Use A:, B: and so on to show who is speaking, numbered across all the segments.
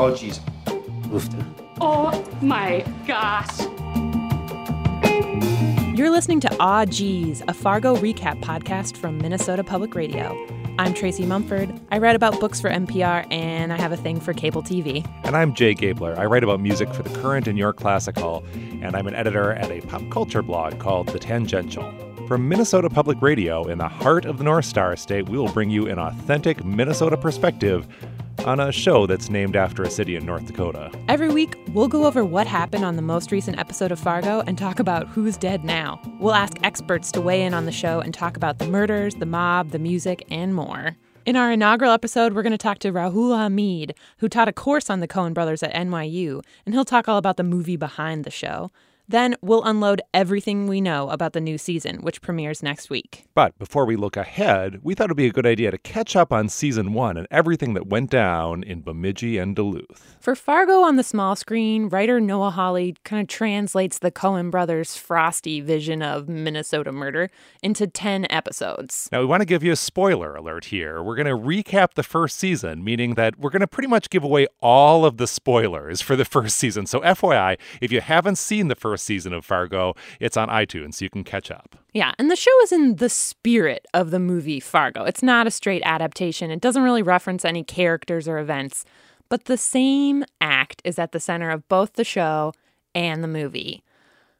A: Oh, jeez.
B: Oh my gosh.
C: You're listening to ah Aw Geez, a Fargo recap podcast from Minnesota Public Radio. I'm Tracy Mumford. I write about books for NPR, and I have a thing for cable TV.
D: And I'm Jay Gabler. I write about music for The Current and Your Classical, and I'm an editor at a pop culture blog called The Tangential. From Minnesota Public Radio in the heart of the North Star State, we will bring you an authentic Minnesota perspective on a show that's named after a city in North Dakota.
C: Every week, we'll go over what happened on the most recent episode of Fargo and talk about who's dead now. We'll ask experts to weigh in on the show and talk about the murders, the mob, the music, and more. In our inaugural episode, we're going to talk to Rahul Hamid, who taught a course on the Coen brothers at NYU, and he'll talk all about the movie behind the show. Then we'll unload everything we know about the new season, which premieres next week.
D: But before we look ahead, we thought it'd be a good idea to catch up on season one and everything that went down in Bemidji and Duluth.
C: For Fargo on the small screen, writer Noah Hawley kind of translates the Coen brothers' frosty vision of Minnesota murder into 10 episodes.
D: Now, we want to give you a spoiler alert here. We're going to recap the first season, meaning that we're going to pretty much give away all of the spoilers for the first season. So, FYI, if you haven't seen the first season of Fargo, it's on iTunes, so you can catch up.
C: Yeah, and the show is in the spirit of the movie Fargo. It's not a straight adaptation, it doesn't really reference any characters or events, but the same act is at the center of both the show and the movie.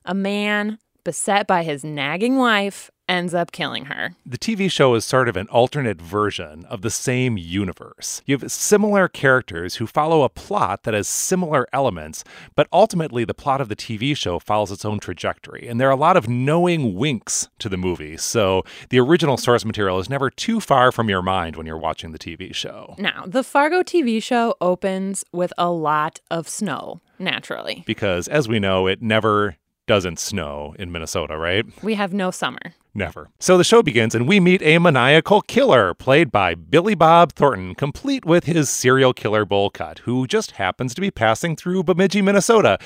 C: A man beset by his nagging wife ends up killing her.
D: The TV show is sort of an alternate version of the same universe. You have similar characters who follow a plot that has similar elements, but ultimately the plot of the TV show follows its own trajectory. And there are a lot of knowing winks to the movie, so the original source material is never too far from your mind when you're watching the TV show.
C: Now, the Fargo TV show opens with a lot of snow, naturally.
D: Because as we know, it never doesn't snow in Minnesota, right?
C: We have no summer.
D: Never. So the show begins, and we meet a maniacal killer played by Billy Bob Thornton, complete with his serial killer bowl cut, who just happens to be passing through Bemidji, Minnesota.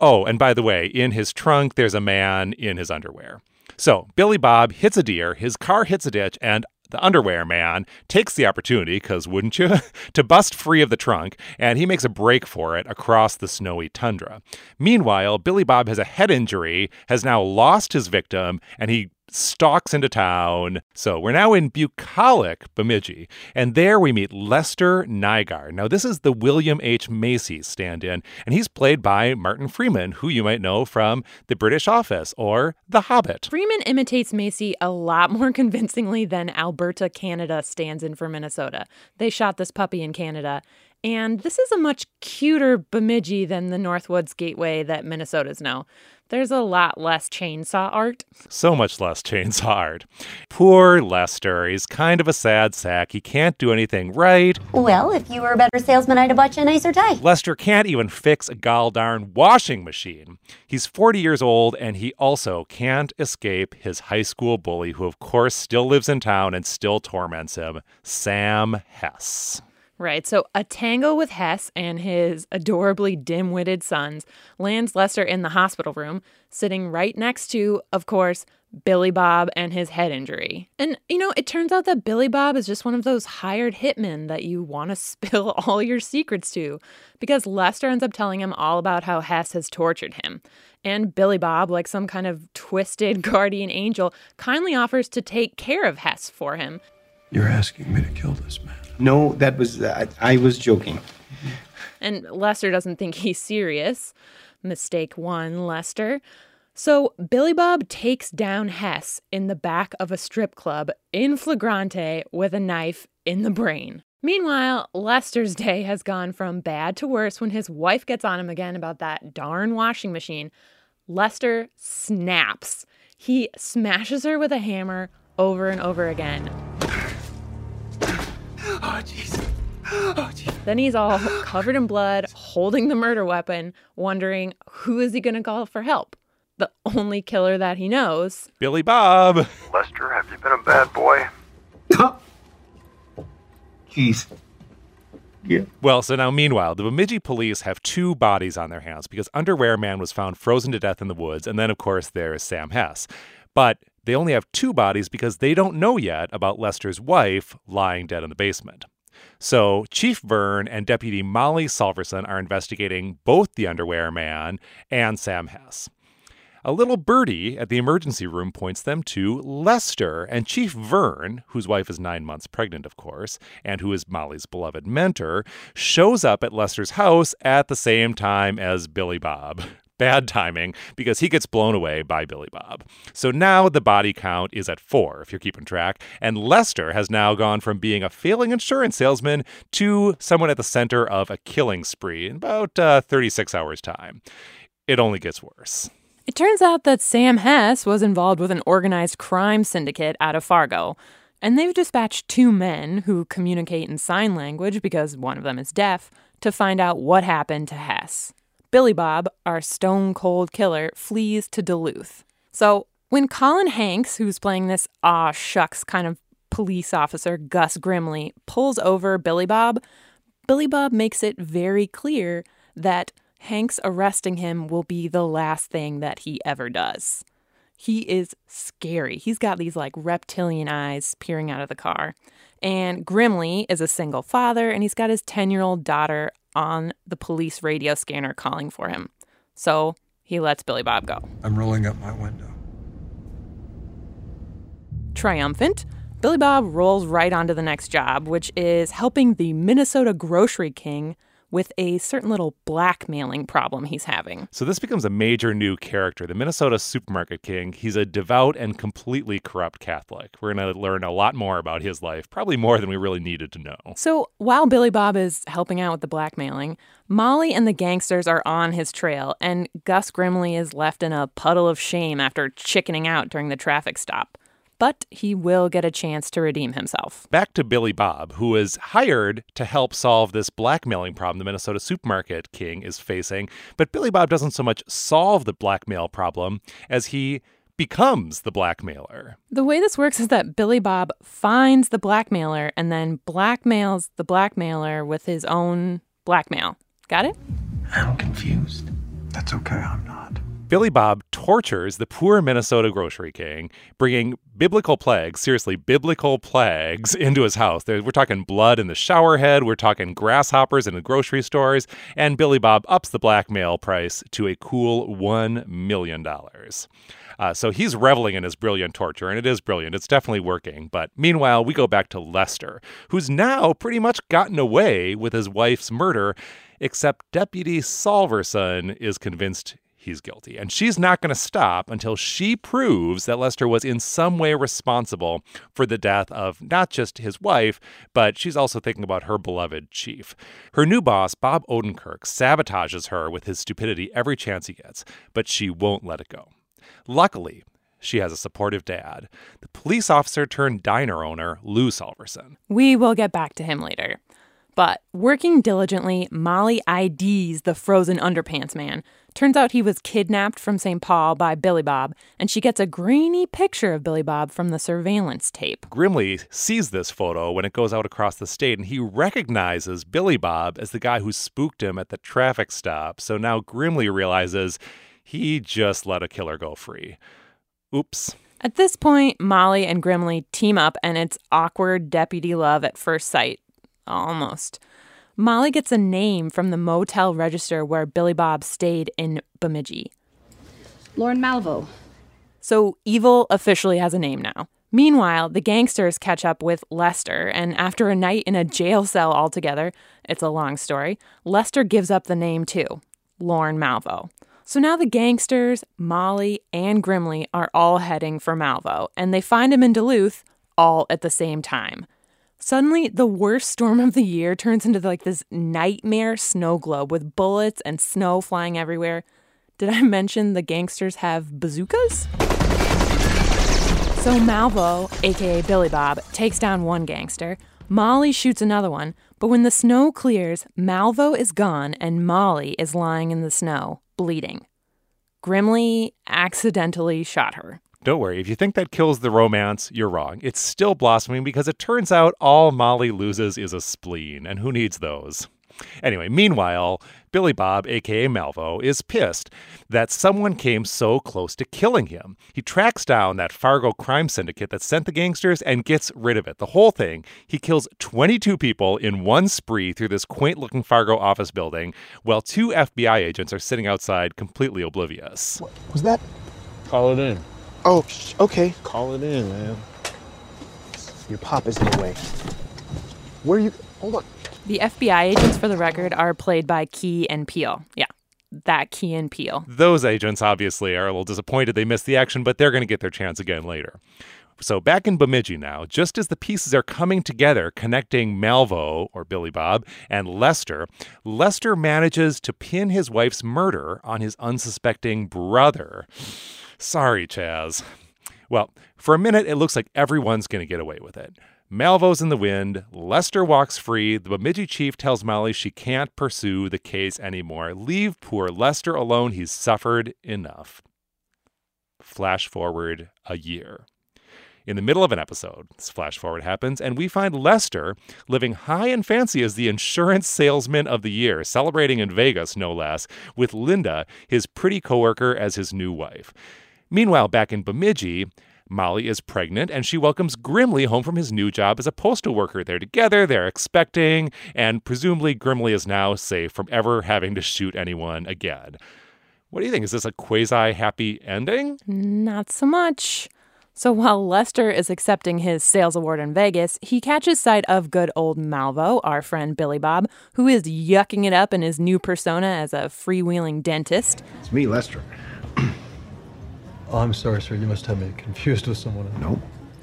D: Oh, and by the way, in his trunk, there's a man in his underwear. So Billy Bob hits a deer, his car hits a ditch, and the underwear man takes the opportunity, because wouldn't you, to bust free of the trunk, and he makes a break for it across the snowy tundra. Meanwhile, Billy Bob has a head injury, has now lost his victim, and he stalks into town. So we're now in bucolic Bemidji, and there we meet Lester Nygaard. Now, this is the William H. Macy stand in, and he's played by Martin Freeman, who you might know from The British Office or The Hobbit.
C: Freeman imitates Macy a lot more convincingly than Alberta, Canada stands in for Minnesota. They shot this puppy in Canada. And this is a much cuter Bemidji than the Northwoods Gateway that Minnesotans know. There's a lot less chainsaw art.
D: So much less chainsaw art. Poor Lester. He's kind of a sad sack. He can't do anything right.
E: Well, if you were a better salesman, I'd have bought you a nicer tie.
D: Lester can't even fix a gall darn washing machine. He's 40 years old, and he also can't escape his high school bully, who, of course, still lives in town and still torments him Sam Hess.
C: Right. So a tango with Hess and his adorably dim witted sons lands Lester in the hospital room, sitting right next to, of course, Billy Bob and his head injury. And, you know, it turns out that Billy Bob is just one of those hired hitmen that you want to spill all your secrets to, because Lester ends up telling him all about how Hess has tortured him. And Billy Bob, like some kind of twisted guardian angel, kindly offers to take care of Hess for him.
F: You're asking me to kill this man.
A: No, that was I, I was joking.
C: And Lester doesn't think he's serious. Mistake one, Lester. So Billy Bob takes down Hess in the back of a strip club in flagrante with a knife in the brain. Meanwhile, Lester's day has gone from bad to worse when his wife gets on him again about that darn washing machine. Lester snaps. He smashes her with a hammer over and over again.
F: Oh, jeez. Oh, jeez.
C: Then he's all covered in blood, holding the murder weapon, wondering who is he going to call for help? The only killer that he knows.
D: Billy Bob.
F: Lester, have you been a bad boy?
A: Jeez. Yeah.
D: Well, so now, meanwhile, the Bemidji police have two bodies on their hands because Underwear Man was found frozen to death in the woods, and then, of course, there's Sam Hess. But they only have two bodies because they don't know yet about Lester's wife lying dead in the basement. So Chief Vern and Deputy Molly Solverson are investigating both the underwear man and Sam Hess. A little birdie at the emergency room points them to Lester, and Chief Vern, whose wife is nine months pregnant, of course, and who is Molly's beloved mentor, shows up at Lester's house at the same time as Billy Bob. Bad timing because he gets blown away by Billy Bob. So now the body count is at four, if you're keeping track. And Lester has now gone from being a failing insurance salesman to someone at the center of a killing spree in about uh, 36 hours' time. It only gets worse.
C: It turns out that Sam Hess was involved with an organized crime syndicate out of Fargo. And they've dispatched two men who communicate in sign language because one of them is deaf to find out what happened to Hess. Billy Bob, our stone cold killer, flees to Duluth. So when Colin Hanks, who's playing this aw shucks kind of police officer, Gus Grimley, pulls over Billy Bob, Billy Bob makes it very clear that Hanks arresting him will be the last thing that he ever does. He is scary. He's got these like reptilian eyes peering out of the car. And Grimley is a single father, and he's got his 10 year old daughter on the police radio scanner calling for him. So he lets Billy Bob go.
F: I'm rolling up my window.
C: Triumphant, Billy Bob rolls right onto the next job, which is helping the Minnesota grocery king with a certain little blackmailing problem he's having.
D: So this becomes a major new character, the Minnesota supermarket king. He's a devout and completely corrupt Catholic. We're going to learn a lot more about his life, probably more than we really needed to know.
C: So while Billy Bob is helping out with the blackmailing, Molly and the gangsters are on his trail, and Gus Grimley is left in a puddle of shame after chickening out during the traffic stop but he will get a chance to redeem himself.
D: Back to Billy Bob, who is hired to help solve this blackmailing problem the Minnesota supermarket king is facing. But Billy Bob doesn't so much solve the blackmail problem as he becomes the blackmailer.
C: The way this works is that Billy Bob finds the blackmailer and then blackmails the blackmailer with his own blackmail. Got it?
A: I'm confused.
F: That's okay, I'm not.
D: Billy Bob tortures the poor Minnesota grocery king, bringing biblical plagues, seriously, biblical plagues, into his house. We're talking blood in the shower head, we're talking grasshoppers in the grocery stores, and Billy Bob ups the blackmail price to a cool $1 million. Uh, so he's reveling in his brilliant torture, and it is brilliant. It's definitely working. But meanwhile, we go back to Lester, who's now pretty much gotten away with his wife's murder, except Deputy Solverson is convinced he's guilty. And she's not going to stop until she proves that Lester was in some way responsible for the death of not just his wife, but she's also thinking about her beloved chief. Her new boss, Bob Odenkirk, sabotages her with his stupidity every chance he gets, but she won't let it go. Luckily, she has a supportive dad, the police officer turned diner owner, Lou Solverson.
C: We will get back to him later. But working diligently, Molly IDs the frozen underpants man. Turns out he was kidnapped from St. Paul by Billy Bob, and she gets a grainy picture of Billy Bob from the surveillance tape.
D: Grimley sees this photo when it goes out across the state, and he recognizes Billy Bob as the guy who spooked him at the traffic stop. So now Grimley realizes he just let a killer go free. Oops.
C: At this point, Molly and Grimley team up, and it's awkward deputy love at first sight. Almost. Molly gets a name from the motel register where Billy Bob stayed in Bemidji.
B: Lauren Malvo.
C: So evil officially has a name now. Meanwhile, the gangsters catch up with Lester, and after a night in a jail cell altogether, it's a long story, Lester gives up the name too Lauren Malvo. So now the gangsters, Molly, and Grimley are all heading for Malvo, and they find him in Duluth all at the same time. Suddenly, the worst storm of the year turns into like this nightmare snow globe with bullets and snow flying everywhere. Did I mention the gangsters have bazookas? So Malvo, aka Billy Bob, takes down one gangster. Molly shoots another one, but when the snow clears, Malvo is gone and Molly is lying in the snow, bleeding. Grimley accidentally shot her.
D: Don't worry, if you think that kills the romance, you're wrong. It's still blossoming because it turns out all Molly loses is a spleen, and who needs those? Anyway, meanwhile, Billy Bob, aka Malvo, is pissed that someone came so close to killing him. He tracks down that Fargo crime syndicate that sent the gangsters and gets rid of it. The whole thing. He kills 22 people in one spree through this quaint looking Fargo office building while two FBI agents are sitting outside completely oblivious.
G: Was that?
H: Call it in.
G: Oh, okay.
H: Call it in, man.
G: Your pop is in the way. Where are you? Hold on.
C: The FBI agents, for the record, are played by Key and Peele. Yeah, that Key and Peele.
D: Those agents obviously are a little disappointed they missed the action, but they're going to get their chance again later. So back in Bemidji now, just as the pieces are coming together, connecting Malvo, or Billy Bob, and Lester, Lester manages to pin his wife's murder on his unsuspecting brother. Sorry, Chaz. Well, for a minute, it looks like everyone's going to get away with it. Malvo's in the wind. Lester walks free. The Bemidji chief tells Molly she can't pursue the case anymore. Leave poor Lester alone. He's suffered enough. Flash forward a year. In the middle of an episode, this flash forward happens, and we find Lester living high and fancy as the insurance salesman of the year, celebrating in Vegas, no less, with Linda, his pretty coworker, as his new wife. Meanwhile, back in Bemidji, Molly is pregnant and she welcomes Grimley home from his new job as a postal worker. They're together, they're expecting, and presumably Grimley is now safe from ever having to shoot anyone again. What do you think? Is this a quasi happy ending?
C: Not so much. So while Lester is accepting his sales award in Vegas, he catches sight of good old Malvo, our friend Billy Bob, who is yucking it up in his new persona as a freewheeling dentist.
I: It's me, Lester.
F: Oh, I'm sorry, sir. You must have me confused with someone else.
I: Nope.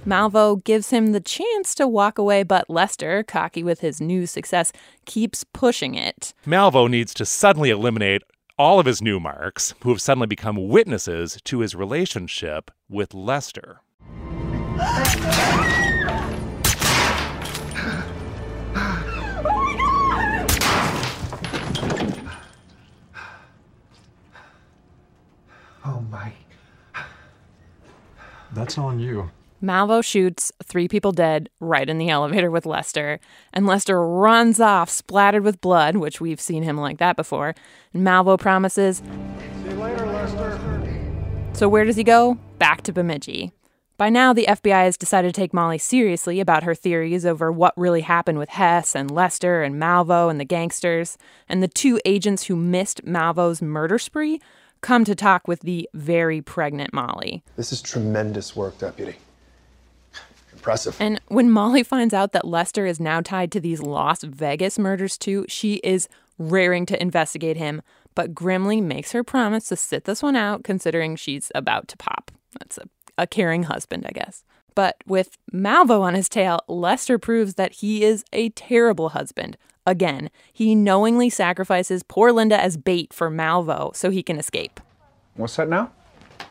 C: Malvo gives him the chance to walk away, but Lester, cocky with his new success, keeps pushing it.
D: Malvo needs to suddenly eliminate all of his new marks, who have suddenly become witnesses to his relationship with Lester.
F: Oh my. That's on you.
C: Malvo shoots three people dead right in the elevator with Lester, and Lester runs off splattered with blood, which we've seen him like that before. And Malvo promises.
F: See you later, Lester.
C: So where does he go? Back to Bemidji. By now, the FBI has decided to take Molly seriously about her theories over what really happened with Hess and Lester and Malvo and the gangsters. And the two agents who missed Malvo's murder spree come to talk with the very pregnant Molly.
G: This is tremendous work, Deputy. Impressive.
C: And when Molly finds out that Lester is now tied to these Las Vegas murders too, she is raring to investigate him. But Grimley makes her promise to sit this one out, considering she's about to pop. That's a, a caring husband, I guess. But with Malvo on his tail, Lester proves that he is a terrible husband. Again, he knowingly sacrifices poor Linda as bait for Malvo so he can escape.
I: What's that now?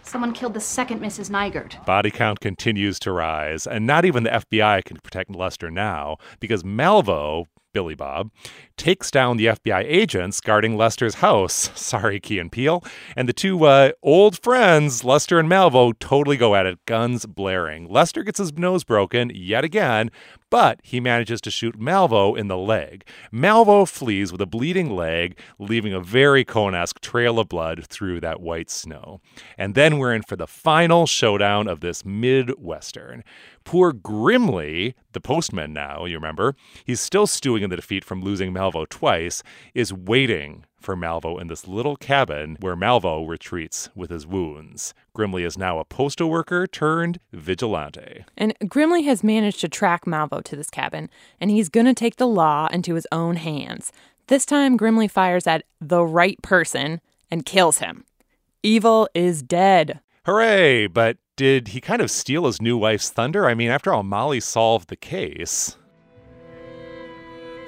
B: Someone killed the second Mrs. Nygaard.
D: Body count continues to rise, and not even the FBI can protect Lester now because Malvo, Billy Bob, takes down the FBI agents guarding Lester's house. Sorry, Key and Peele. And the two uh, old friends, Lester and Malvo, totally go at it, guns blaring. Lester gets his nose broken yet again, but he manages to shoot Malvo in the leg. Malvo flees with a bleeding leg, leaving a very Coen-esque trail of blood through that white snow. And then we're in for the final showdown of this Midwestern. Poor Grimley, the postman now, you remember, he's still stewing in the defeat from losing Malvo twice, is waiting for Malvo in this little cabin where Malvo retreats with his wounds. Grimley is now a postal worker turned vigilante.
C: And Grimley has managed to track Malvo to this cabin, and he's going to take the law into his own hands. This time, Grimley fires at the right person and kills him. Evil is dead.
D: Hooray! But did he kind of steal his new wife's thunder? I mean, after all, Molly solved the case.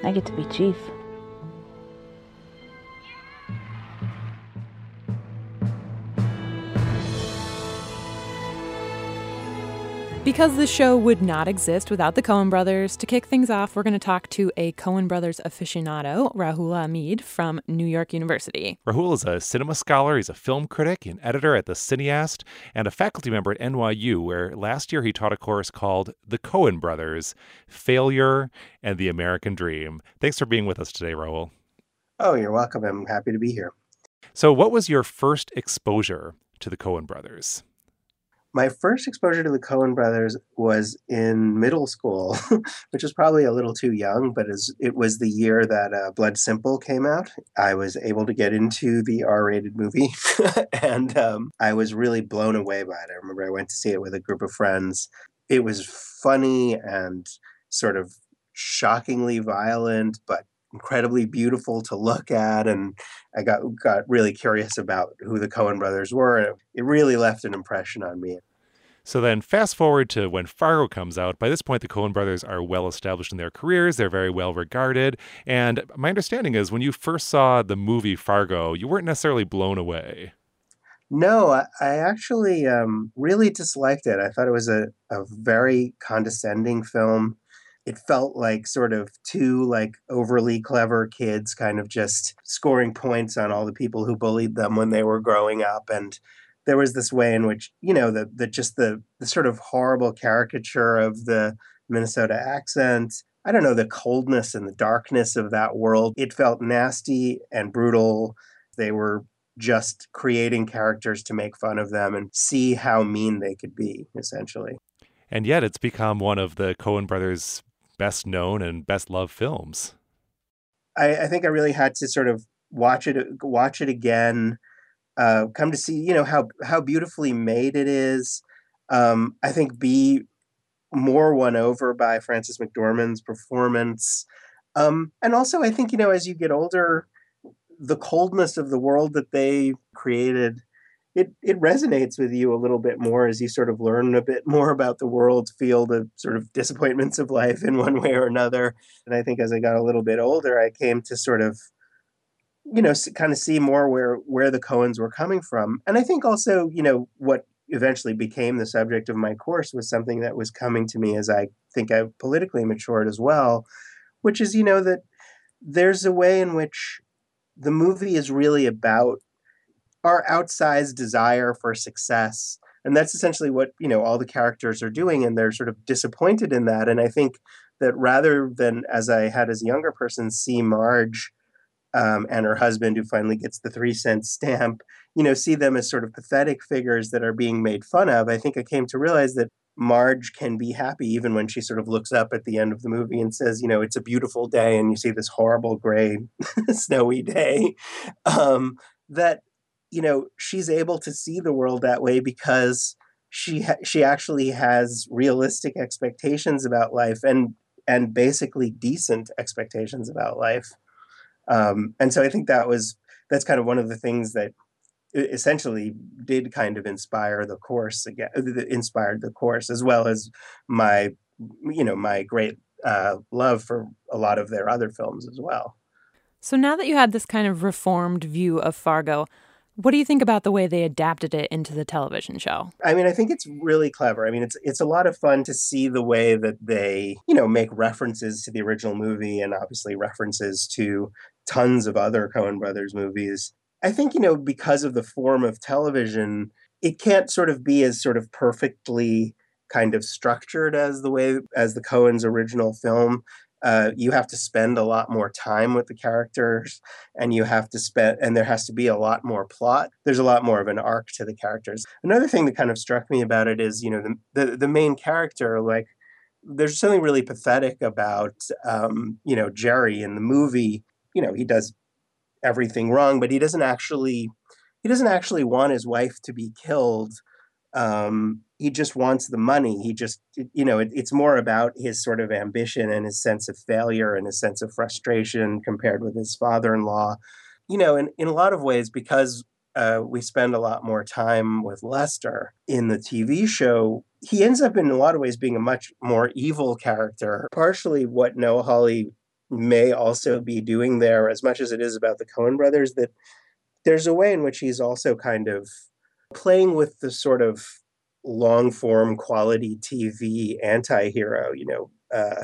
J: I get to be chief.
C: Because the show would not exist without the Coen brothers, to kick things off, we're going to talk to a Coen brothers aficionado, Rahul Hamid from New York University.
D: Rahul is a cinema scholar, he's a film critic, an editor at the Cineaste, and a faculty member at NYU, where last year he taught a course called The Coen Brothers Failure and the American Dream. Thanks for being with us today, Rahul.
K: Oh, you're welcome. I'm happy to be here.
D: So, what was your first exposure to the Coen brothers?
K: My first exposure to the Coen brothers was in middle school, which was probably a little too young, but it was the year that uh, Blood Simple came out. I was able to get into the R rated movie, and um, I was really blown away by it. I remember I went to see it with a group of friends. It was funny and sort of shockingly violent, but incredibly beautiful to look at and I got got really curious about who the Coen brothers were and it really left an impression on me.
D: So then fast forward to when Fargo comes out. By this point the Coen brothers are well established in their careers, they're very well regarded, and my understanding is when you first saw the movie Fargo, you weren't necessarily blown away.
K: No, I, I actually um, really disliked it. I thought it was a, a very condescending film it felt like sort of two like overly clever kids kind of just scoring points on all the people who bullied them when they were growing up and there was this way in which you know the, the just the, the sort of horrible caricature of the minnesota accent i don't know the coldness and the darkness of that world it felt nasty and brutal. They were just creating characters to make fun of them and see how mean they could be essentially.
D: And yet it's become one of the Coen brothers' best known and best loved films.
K: I, I think I really had to sort of watch it watch it again, uh, come to see you know how how beautifully made it is. Um, I think be more won over by Frances McDormand's performance, um, and also I think you know as you get older, the coldness of the world that they created it it resonates with you a little bit more as you sort of learn a bit more about the world, feel the sort of disappointments of life in one way or another. And I think as I got a little bit older, I came to sort of you know kind of see more where where the Coens were coming from. And I think also, you know, what eventually became the subject of my course was something that was coming to me as I think I politically matured as well, which is, you know, that there's a way in which the movie is really about our outsized desire for success. And that's essentially what you know all the characters are doing and they're sort of disappointed in that. And i think that rather than as i had as a younger person see marge um, and her husband who finally gets the three cent stamp you know see them as sort of pathetic figures that are being made fun of i think i came to realize that marge can be happy even when she sort of looks up at the end of the movie and says you know it's a beautiful day and you see this horrible gray snowy day. Um, that you know she's able to see the world that way because she ha- she actually has realistic expectations about life and and basically decent expectations about life. Um, and so i think that was that's kind of one of the things that essentially did kind of inspire the course again inspired the course as well as my you know my great uh, love for a lot of their other films as well.
C: So now that you had this kind of reformed view of fargo what do you think about the way they adapted it into the television show?
K: I mean, I think it's really clever. I mean, it's it's a lot of fun to see the way that they, you know, make references to the original movie and obviously references to tons of other Coen brothers movies. I think, you know, because of the form of television, it can't sort of be as sort of perfectly kind of structured as the way as the Coen's original film uh, you have to spend a lot more time with the characters and you have to spend and there has to be a lot more plot. There's a lot more of an arc to the characters. Another thing that kind of struck me about it is you know the the, the main character like there's something really pathetic about um, you know jerry in the movie. You know he does everything wrong but he doesn't actually he doesn't actually want his wife to be killed um, he just wants the money. He just, you know, it, it's more about his sort of ambition and his sense of failure and his sense of frustration compared with his father in law. You know, in, in a lot of ways, because uh, we spend a lot more time with Lester in the TV show, he ends up in a lot of ways being a much more evil character. Partially what Noah Hawley may also be doing there, as much as it is about the Coen brothers, that there's a way in which he's also kind of playing with the sort of long form quality TV anti hero, you know, uh,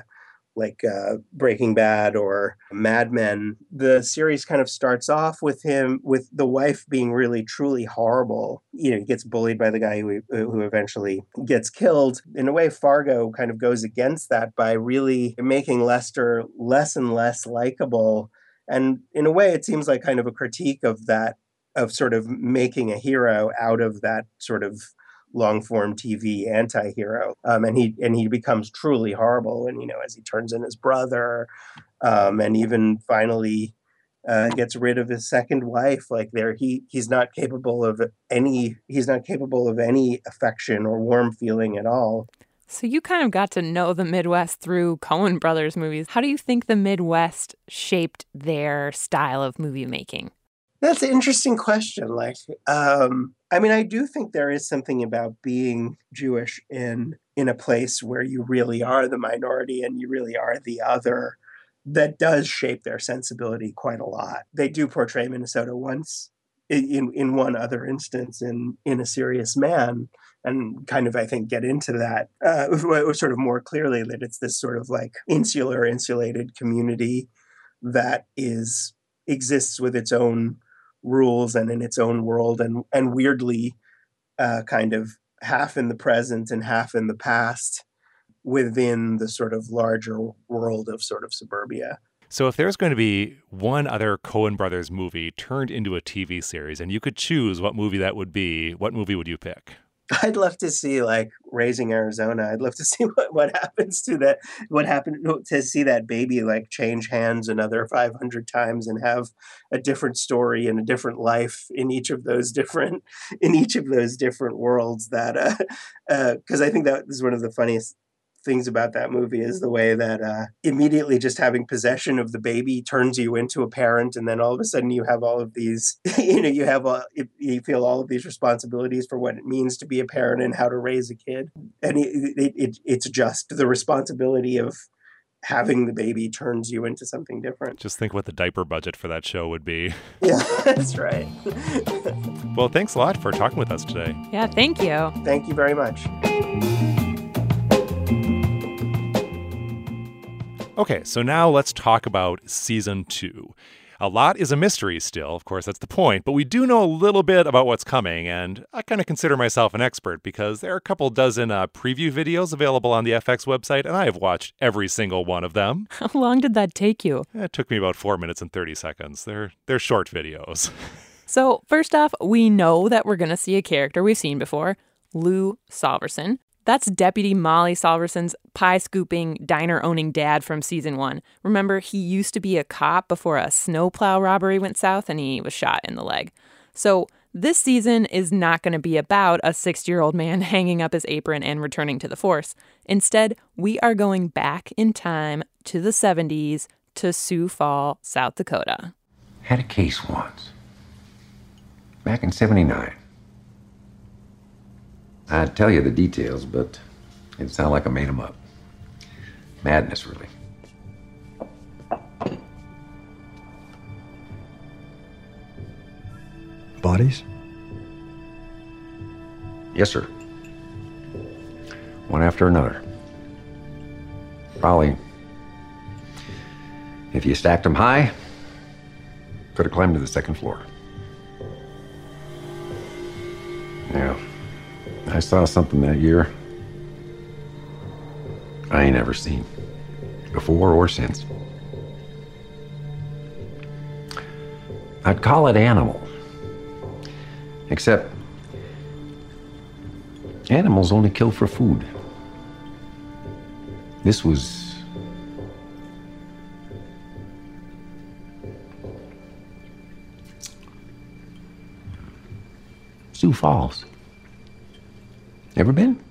K: like uh, Breaking Bad or Mad Men. The series kind of starts off with him, with the wife being really truly horrible. You know, he gets bullied by the guy who, who eventually gets killed. In a way, Fargo kind of goes against that by really making Lester less and less likable and in a way, it seems like kind of a critique of that of sort of making a hero out of that sort of long form TV anti-hero. Um, and he and he becomes truly horrible and you know as he turns in his brother um, and even finally uh, gets rid of his second wife like there he he's not capable of any he's not capable of any affection or warm feeling at all.
C: So you kind of got to know the Midwest through Coen Brothers movies. How do you think the Midwest shaped their style of movie making?
K: That's an interesting question. Like, um, I mean, I do think there is something about being Jewish in in a place where you really are the minority and you really are the other that does shape their sensibility quite a lot. They do portray Minnesota once in in one other instance in in a serious man and kind of I think get into that uh, sort of more clearly that it's this sort of like insular insulated community that is exists with its own rules and in its own world and and weirdly uh, kind of half in the present and half in the past within the sort of larger world of sort of suburbia.
D: So, if there's going to be one other Coen Brothers movie turned into a TV series, and you could choose what movie that would be, what movie would you pick?
K: I'd love to see like raising Arizona. I'd love to see what, what happens to that. What happened to see that baby like change hands another 500 times and have a different story and a different life in each of those different in each of those different worlds. That because uh, uh, I think that is one of the funniest things about that movie is the way that uh, immediately just having possession of the baby turns you into a parent, and then all of a sudden you have all of these, you know, you have all, you feel all of these responsibilities for what it means to be a parent and how to raise a kid, and it, it, it it's just the responsibility of having the baby turns you into something different.
D: Just think what the diaper budget for that show would be.
K: Yeah, that's right.
D: well, thanks a lot for talking with us today.
C: Yeah, thank you.
K: Thank you very much.
D: Okay, so now let's talk about season two. A lot is a mystery still, of course, that's the point, but we do know a little bit about what's coming, and I kind of consider myself an expert because there are a couple dozen uh, preview videos available on the FX website, and I have watched every single one of them.
C: How long did that take you?
D: It took me about four minutes and 30 seconds. They're, they're short videos.
C: so, first off, we know that we're going to see a character we've seen before Lou Solverson. That's Deputy Molly Solverson's pie scooping, diner owning dad from season one. Remember, he used to be a cop before a snowplow robbery went south and he was shot in the leg. So, this season is not going to be about a 60 year old man hanging up his apron and returning to the force. Instead, we are going back in time to the 70s to Sioux Falls, South Dakota.
L: Had a case once. Back in 79. I'd tell you the details, but it'd sound like I made them up. Madness, really.
F: Bodies?
L: Yes, sir. One after another. Probably, if you stacked them high, could have climbed to the second floor. Yeah. I saw something that year I ain't ever seen before or since. I'd call it animal. Except animals only kill for food. This was Sioux Falls. Ever been?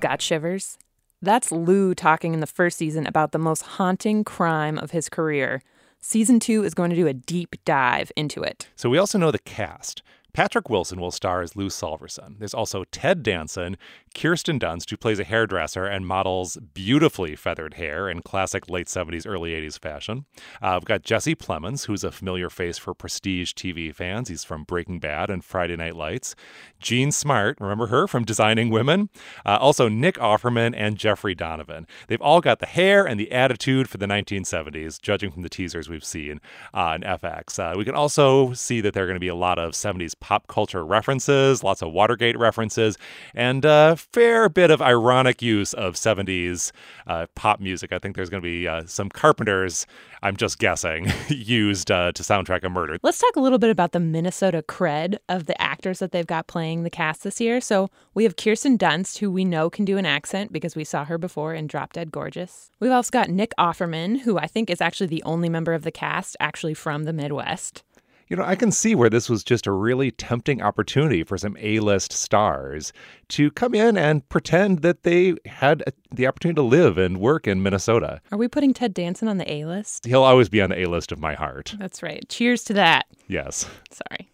C: Got shivers? That's Lou talking in the first season about the most haunting crime of his career. Season two is going to do a deep dive into it.
D: So we also know the cast. Patrick Wilson will star as Lou Solverson. There's also Ted Danson, Kirsten Dunst, who plays a hairdresser and models beautifully feathered hair in classic late 70s, early 80s fashion. Uh, we've got Jesse Plemons, who's a familiar face for prestige TV fans. He's from Breaking Bad and Friday Night Lights. Jean Smart, remember her from Designing Women? Uh, also, Nick Offerman and Jeffrey Donovan. They've all got the hair and the attitude for the 1970s, judging from the teasers we've seen on FX. Uh, we can also see that there are going to be a lot of 70s pop culture references, lots of Watergate references, and a fair bit of ironic use of 70s uh, pop music. I think there's going to be uh, some Carpenters, I'm just guessing, used uh, to soundtrack a murder.
C: Let's talk a little bit about the Minnesota cred of the actors that they've got playing the cast this year. So we have Kirsten Dunst, who we know can do an accent because we saw her before in Drop Dead Gorgeous. We've also got Nick Offerman, who I think is actually the only member of the cast actually from the Midwest.
D: You know, I can see where this was just a really tempting opportunity for some A list stars to come in and pretend that they had the opportunity to live and work in Minnesota.
C: Are we putting Ted Danson on the A list?
D: He'll always be on the A list of my heart.
C: That's right. Cheers to that.
D: Yes.
C: Sorry.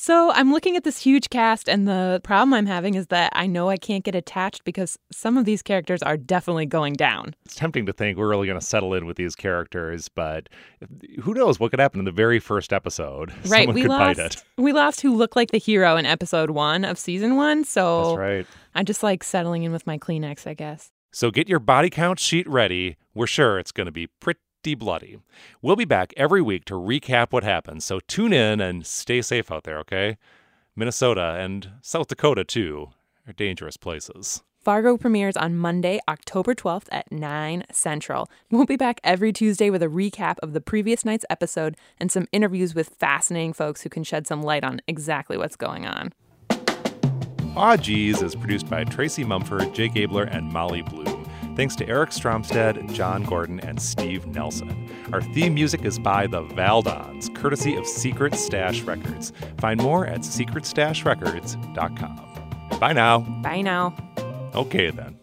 C: So I'm looking at this huge cast, and the problem I'm having is that I know I can't get attached because some of these characters are definitely going down.
D: It's tempting to think we're really going to settle in with these characters, but who knows what could happen in the very first episode?
C: Right,
D: Someone
C: we
D: could
C: lost.
D: bite it.
C: We lost who looked like the hero in episode one of season one, so
D: That's right.
C: I just like settling in with my Kleenex, I guess.
D: So get your body count sheet ready. We're sure it's going to be pretty bloody. We'll be back every week to recap what happens, so tune in and stay safe out there, okay? Minnesota and South Dakota, too, are dangerous places.
C: Fargo premieres on Monday, October 12th at 9 Central. We'll be back every Tuesday with a recap of the previous night's episode and some interviews with fascinating folks who can shed some light on exactly what's going on.
D: Aw Geez is produced by Tracy Mumford, Jay Gabler, and Molly Bloom. Thanks to Eric Stromstad, John Gordon, and Steve Nelson. Our theme music is by the Valdons, courtesy of Secret Stash Records. Find more at secretstashrecords.com. Bye now.
C: Bye now.
D: Okay then.